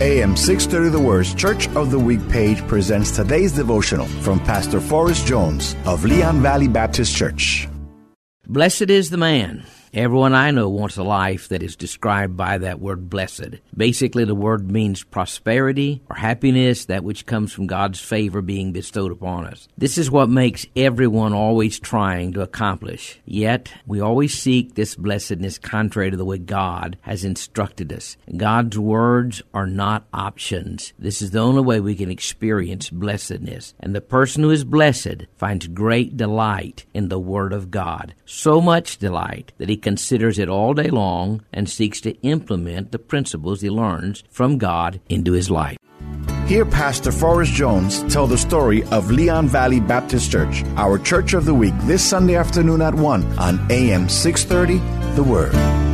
AM 630 The Word's Church of the Week page presents today's devotional from Pastor Forrest Jones of Leon Valley Baptist Church. Blessed is the man Everyone I know wants a life that is described by that word blessed. Basically, the word means prosperity or happiness, that which comes from God's favor being bestowed upon us. This is what makes everyone always trying to accomplish. Yet, we always seek this blessedness contrary to the way God has instructed us. God's words are not options. This is the only way we can experience blessedness. And the person who is blessed finds great delight in the Word of God. So much delight that he considers it all day long and seeks to implement the principles he learns from God into his life. Hear Pastor Forrest Jones tell the story of Leon Valley Baptist Church, our church of the week, this Sunday afternoon at 1 on AM 630, The Word.